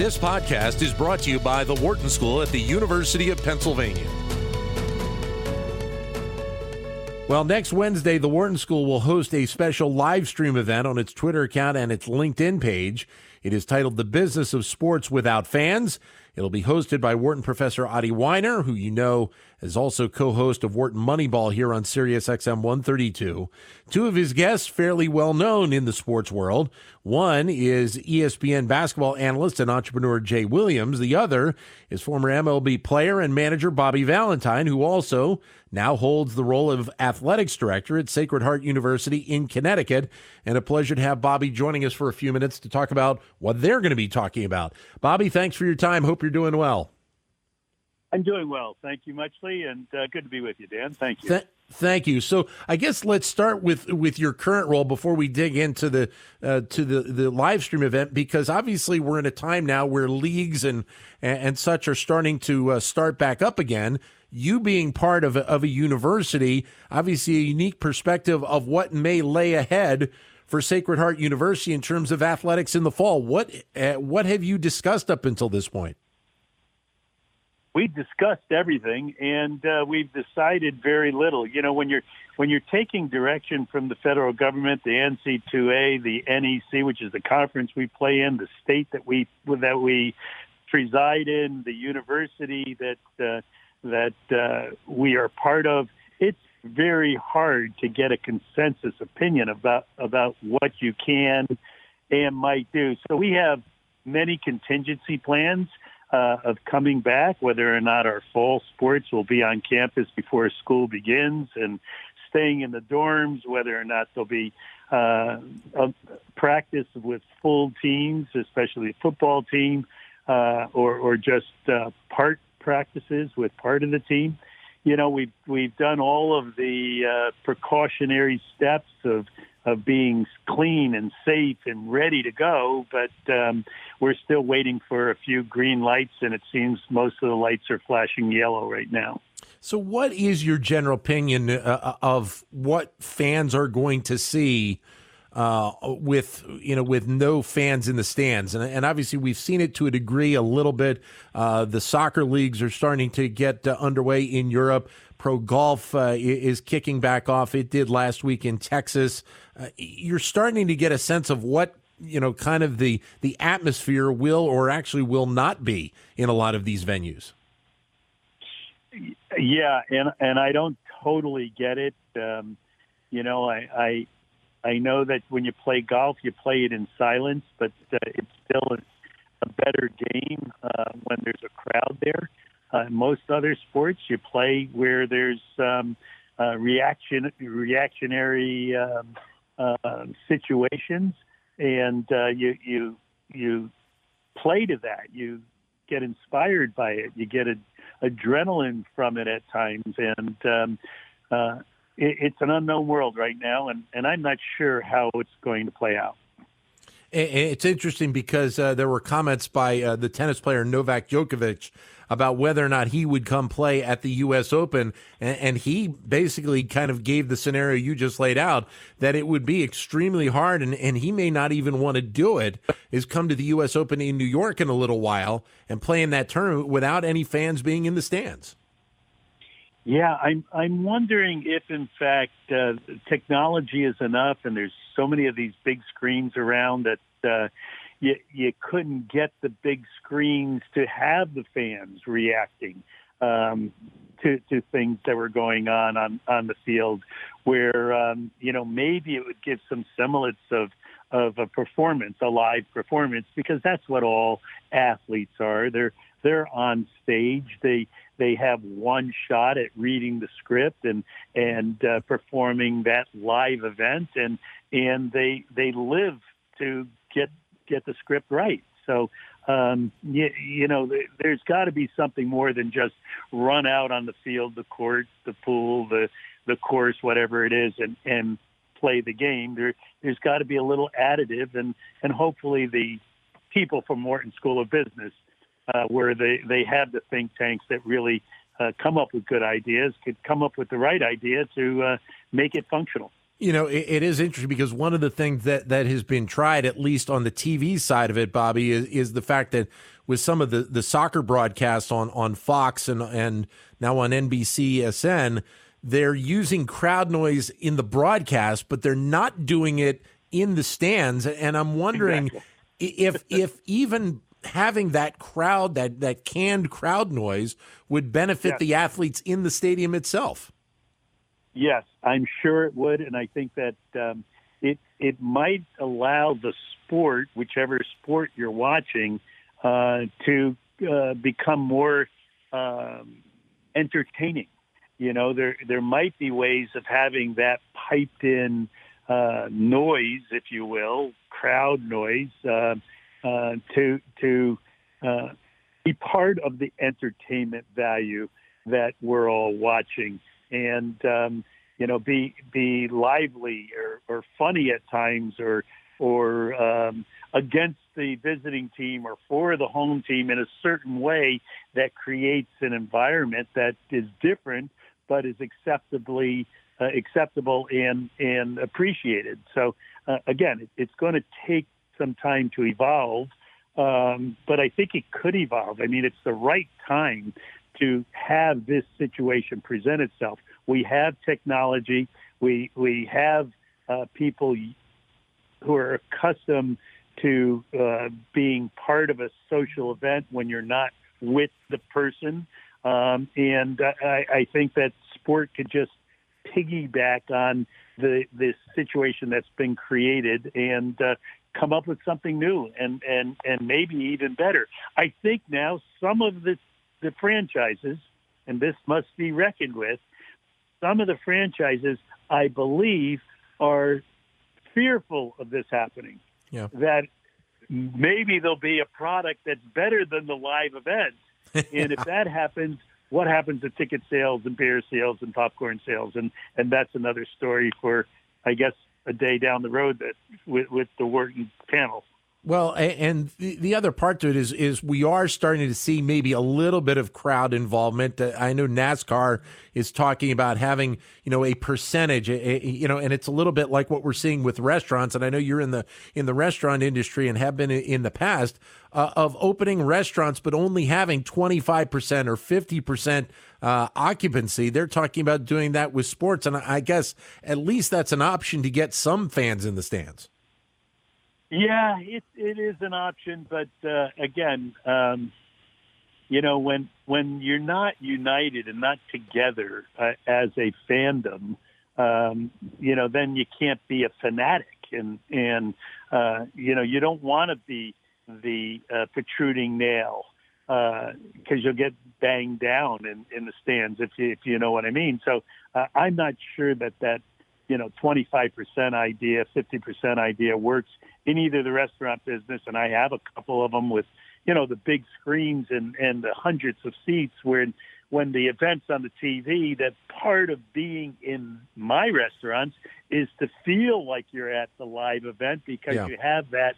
This podcast is brought to you by the Wharton School at the University of Pennsylvania. Well, next Wednesday, the Wharton School will host a special live stream event on its Twitter account and its LinkedIn page. It is titled The Business of Sports Without Fans. It'll be hosted by Wharton professor Adi Wyner, who you know is also co-host of Wharton Moneyball here on Sirius XM 132. Two of his guests fairly well known in the sports world. One is ESPN basketball analyst and entrepreneur Jay Williams. The other is former MLB player and manager Bobby Valentine, who also now holds the role of athletics director at Sacred Heart University in Connecticut. And a pleasure to have Bobby joining us for a few minutes to talk about what they're going to be talking about. Bobby, thanks for your time. Hope you're doing well. I'm doing well. Thank you muchly, and uh, good to be with you, Dan. Thank you. Th- thank you. So, I guess let's start with with your current role before we dig into the uh, to the the live stream event, because obviously we're in a time now where leagues and and, such are starting to uh, start back up again. You being part of a, of a university, obviously a unique perspective of what may lay ahead for Sacred Heart University in terms of athletics in the fall. What uh, what have you discussed up until this point? We discussed everything and uh, we've decided very little. You know, when you're when you're taking direction from the federal government, the NC2A, the NEC, which is the conference we play in, the state that we that we preside in, the university that uh, that uh, we are part of, it's very hard to get a consensus opinion about about what you can and might do. So we have many contingency plans uh, of coming back, whether or not our fall sports will be on campus before school begins, and staying in the dorms, whether or not there'll be uh, practice with full teams, especially football team, uh, or, or just uh, part practices with part of the team. You know, we've we've done all of the uh, precautionary steps of of being clean and safe and ready to go, but um, we're still waiting for a few green lights, and it seems most of the lights are flashing yellow right now. So, what is your general opinion uh, of what fans are going to see uh, with you know with no fans in the stands, and, and obviously we've seen it to a degree a little bit. Uh, the soccer leagues are starting to get uh, underway in Europe. Pro golf uh, is kicking back off. It did last week in Texas. Uh, you're starting to get a sense of what you know, kind of the the atmosphere will or actually will not be in a lot of these venues. Yeah, and and I don't totally get it. Um, you know, I, I I know that when you play golf, you play it in silence, but uh, it's still a, a better game uh, when there's a crowd there. Uh, most other sports, you play where there's um, uh, reaction reactionary um, uh, situations, and uh, you you you play to that. You get inspired by it. You get a, adrenaline from it at times, and um, uh, it, it's an unknown world right now, and, and I'm not sure how it's going to play out. It's interesting because uh, there were comments by uh, the tennis player Novak Djokovic about whether or not he would come play at the U.S. Open. And, and, he basically kind of gave the scenario you just laid out that it would be extremely hard and, and he may not even want to do it is come to the U.S. Open in New York in a little while and play in that tournament without any fans being in the stands. Yeah, I'm I'm wondering if in fact uh, technology is enough, and there's so many of these big screens around that uh, you you couldn't get the big screens to have the fans reacting um, to to things that were going on on on the field, where um, you know maybe it would give some semblance of of a performance, a live performance, because that's what all athletes are. They're they're on stage. They they have one shot at reading the script and and uh, performing that live event, and and they they live to get get the script right. So um, you, you know, there's got to be something more than just run out on the field, the court, the pool, the the course, whatever it is, and and play the game. There there's got to be a little additive, and and hopefully the people from Wharton School of Business uh, where they, they have the think tanks that really uh, come up with good ideas, could come up with the right idea to uh, make it functional. You know, it, it is interesting because one of the things that, that has been tried, at least on the TV side of it, Bobby, is, is the fact that with some of the, the soccer broadcasts on, on Fox and, and now on NBCSN, they're using crowd noise in the broadcast, but they're not doing it in the stands. And I'm wondering exactly. if if even having that crowd, that that canned crowd noise, would benefit yes. the athletes in the stadium itself. Yes, I'm sure it would, and I think that um, it it might allow the sport, whichever sport you're watching, uh, to uh, become more um, entertaining. You know, there there might be ways of having that piped in uh, noise, if you will, crowd noise, uh, uh, to to uh, be part of the entertainment value that we're all watching and um, you know be be lively or, or funny at times or or um, against the visiting team or for the home team in a certain way that creates an environment that is different but is acceptably uh, acceptable and and appreciated. So uh, again, it, it's going to take some time to evolve, um, but I think it could evolve. I mean, it's the right time to have this situation present itself. We have technology. We we have uh, people who are accustomed to uh, being part of a social event when you're not with the person. Um, and I, I think that sport could just piggyback on the this situation that's been created and uh, come up with something new and and and maybe even better. I think now some of the the franchises, and this must be reckoned with, some of the franchises, I believe, are fearful of this happening. Yeah. That maybe there'll be a product that's better than the live event. and if that happens, what happens to ticket sales and beer sales and popcorn sales? And and that's another story for, I guess, a day down the road that with, with the Wharton panel. Well, and the other part to it is is we are starting to see maybe a little bit of crowd involvement. Uh, I know NASCAR is talking about having you know a percentage, you know, and it's a little bit like what we're seeing with restaurants. And I know you're in the in the restaurant industry and have been in the past uh, of opening restaurants, but only having twenty five percent or fifty percent uh, occupancy. They're talking about doing that with sports, and I guess at least that's an option to get some fans in the stands. Yeah, it it is an option, but uh, again, um, you know, when when you're not united and not together uh, as a fandom, um, you know, then you can't be a fanatic, and and uh, you know, you don't want to be the uh, protruding nail because uh, you'll get banged down in, in the stands if you if you know what I mean. So uh, I'm not sure that that you know 25% idea, 50% idea works in either the restaurant business, and I have a couple of them with you know the big screens and and the hundreds of seats where when the event's on the TV, that part of being in my restaurants is to feel like you're at the live event because yeah. you have that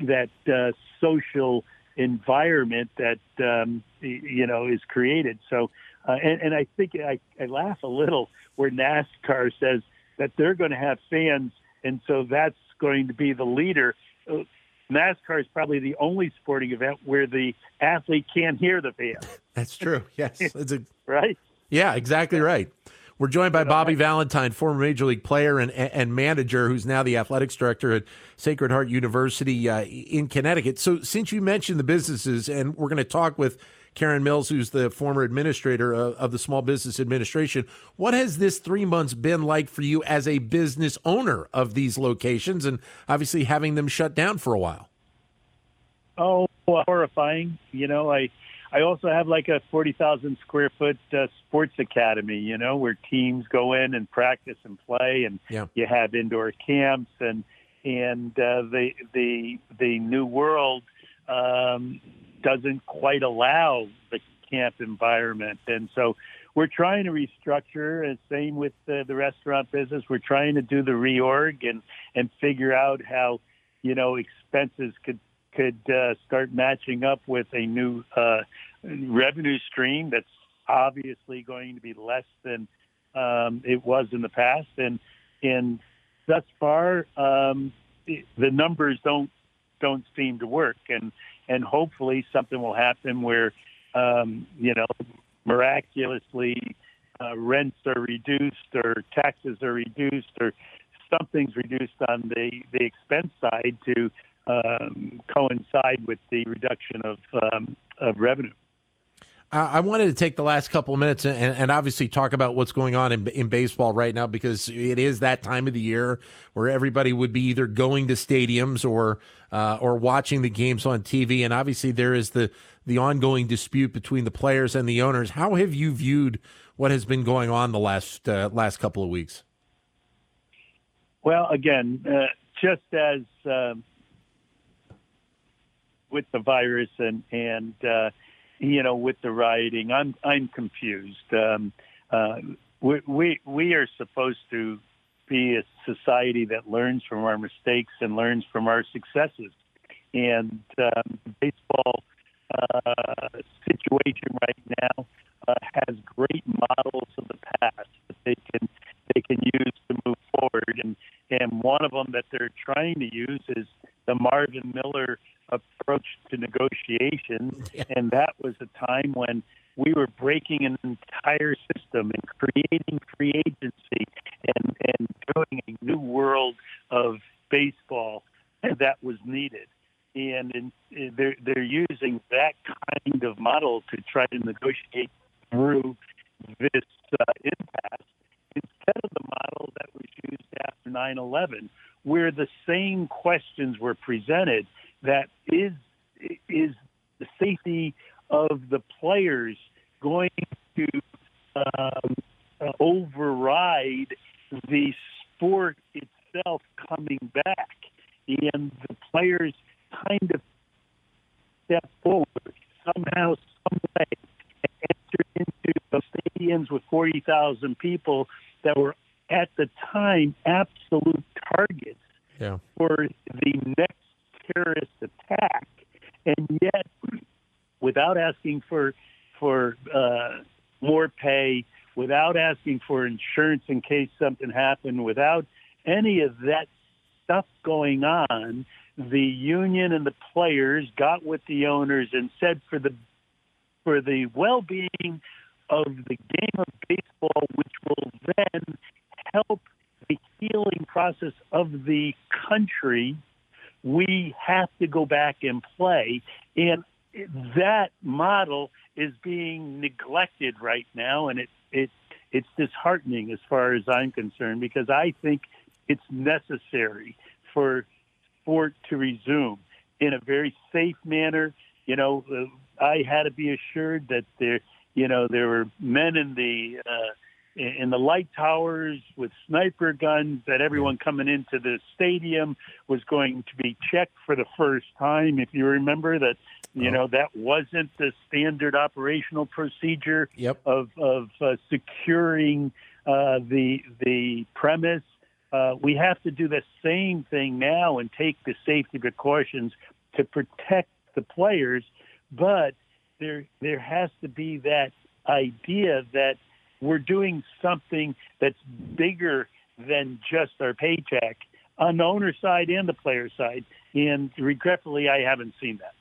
that uh, social environment that um, you know is created. So, uh, and, and I think I, I laugh a little where NASCAR says that they're going to have fans, and so that's going to be the leader. Uh, NASCAR is probably the only sporting event where the athlete can't hear the fans. That's true. Yes, it's a, right. Yeah, exactly right. We're joined by Bobby Valentine, former Major League player and, and manager, who's now the athletics director at Sacred Heart University uh, in Connecticut. So, since you mentioned the businesses, and we're going to talk with Karen Mills, who's the former administrator of, of, the Small Business Administration. What has this three months been like for you as a business owner of these locations and obviously having them shut down for a while? Oh, horrifying. You know, I. I also have like a 40,000 square foot uh, sports academy, you know, where teams go in and practice and play and yeah. you have indoor camps and and uh, the the the new world um, doesn't quite allow the camp environment. And so we're trying to restructure, and same with the, the restaurant business. We're trying to do the reorg and, and figure out how, you know, expenses could could uh, start matching up with a new uh, revenue stream that's obviously going to be less than um, it was in the past, and and thus far, um, the numbers don't don't seem to work, and and hopefully something will happen where um, you know miraculously uh, rents are reduced or taxes are reduced or something's reduced on the the expense side to um, coincide with the reduction of um, of revenue. I wanted to take the last couple of minutes and, and, obviously talk about what's going on in, in baseball right now because it is that time of the year where everybody would be either going to stadiums or uh, or watching the games on TV, and obviously there is the the ongoing dispute between the players and the owners. How have you viewed what has been going on the last uh, last couple of weeks? Well, again, uh, just as um, with the virus and and uh, you know with the rioting, I'm I'm confused. Um, uh, we, we we are supposed to be a society that learns from our mistakes and learns from our successes. And um, baseball uh, situation right now uh, has great models of the past that they can they can use to move forward. And and one of them that they're trying to use is the Marvin Miller to negotiations, yeah. and that was a time when we were breaking an entire system and creating free agency and, and doing a new world of baseball that was needed. And in, in, they're, they're using that kind of model to try to negotiate through this uh, impasse instead of the model that was used after 9 11, where the same questions were presented that is, is the safety of the players going to um, uh, override the sport itself coming back, and the players kind of step forward somehow, some way, enter into the stadiums with forty thousand people that were at the time absolute targets yeah. for the next without asking for for uh, more pay, without asking for insurance in case something happened, without any of that stuff going on, the union and the players got with the owners and said for the for the well-being of the game of baseball, which will then help the healing process of the country, we have to go back and play. And that model is being neglected right now, and it, it it's disheartening as far as I'm concerned because I think it's necessary for sport to resume in a very safe manner. You know, uh, I had to be assured that there, you know, there were men in the uh, in the light towers with sniper guns that everyone coming into the stadium was going to be checked for the first time. If you remember that, you oh. know, that wasn't the standard operational procedure yep. of, of uh, securing uh, the, the premise. Uh, we have to do the same thing now and take the safety precautions to protect the players, but there there has to be that idea that we're doing something that's bigger than just our paycheck on the owner side and the player side. And regretfully, I haven't seen that.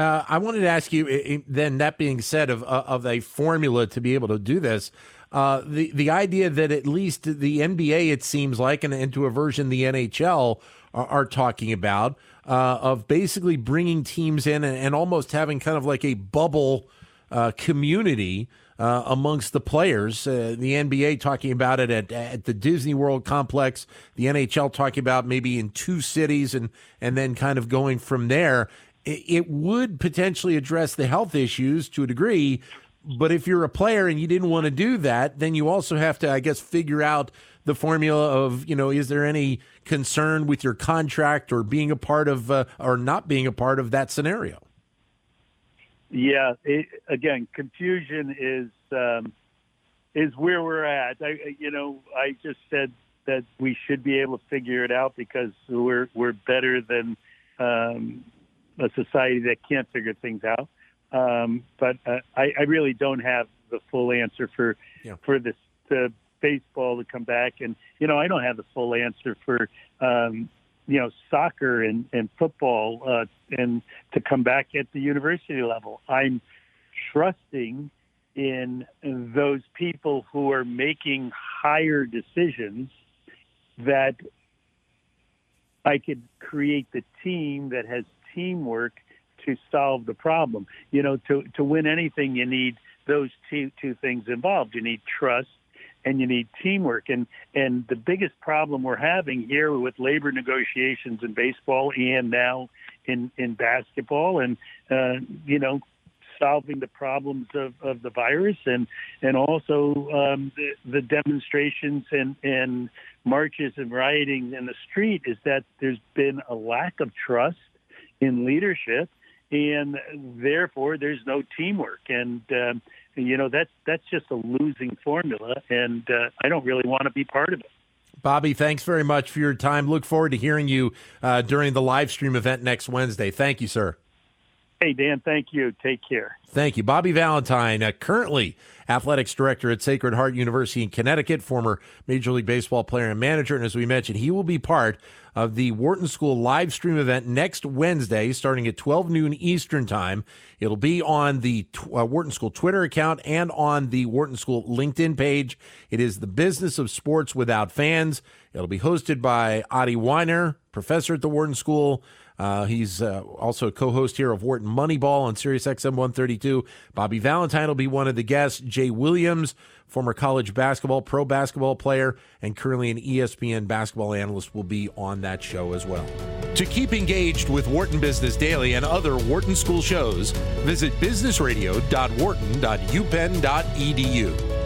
Uh, I wanted to ask you. Then, that being said, of uh, of a formula to be able to do this, uh, the the idea that at least the NBA, it seems like, and into a version the NHL are, are talking about uh, of basically bringing teams in and, and, almost having kind of like a bubble uh, community uh, amongst the players. Uh, the NBA talking about it at, at the Disney World complex. The NHL talking about maybe in two cities and and then kind of going from there. It, it would potentially address the health issues to a degree. But if you're a player and you didn't want to do that, then you also have to, I guess, figure out the formula of, you know, is there any concern with your contract or being a part of uh, or not being a part of that scenario? Yeah, it, again, confusion is um, is where we're at. I, you know, I just said that we should be able to figure it out because we're we're better than um, a society that can't figure things out. Um, but uh, I, I really don't have the full answer for yeah. for this the baseball to come back. And you know, I don't have the full answer for um, you know soccer and and football uh, and to come back at the university level. I'm trusting in those people who are making higher decisions that I could create the team that has teamwork to solve the problem. You know, to to win anything, you need those two two things involved. You need trust and you need teamwork. And and the biggest problem we're having here with labor negotiations in baseball and now in in basketball, and uh, you know, solving the problems of, of the virus and and also um, the, the demonstrations and and marches and rioting in the street is that there's been a lack of trust in leadership and therefore there's no teamwork and um, you know that's that's just a losing formula and uh, I don't really want to be part of it. Bobby, thanks very much for your time. Look forward to hearing you uh, during the live stream event next Wednesday. Thank you, sir. Hey, Dan, thank you. Take care. Thank you. Bobby Valentine, uh, currently athletics director at Sacred Heart University in Connecticut, former Major League Baseball player and manager. And as we mentioned, he will be part of the Wharton School live stream event next Wednesday, starting at 12 noon Eastern Time. It'll be on the uh, Wharton School Twitter account and on the Wharton School LinkedIn page. It is the business of sports without fans. It'll be hosted by Adi Wyner, professor at the Wharton School. Uh, he's uh, also a co-host here of Wharton Moneyball on Sirius XM 132. Bobby Valentine will be one of the guests. Jay Williams, former college basketball, pro basketball player, and currently an ESPN basketball analyst, will be on that show as well. To keep engaged with Wharton Business Daily and other Wharton School shows, visit businessradio.wharton.upenn.edu.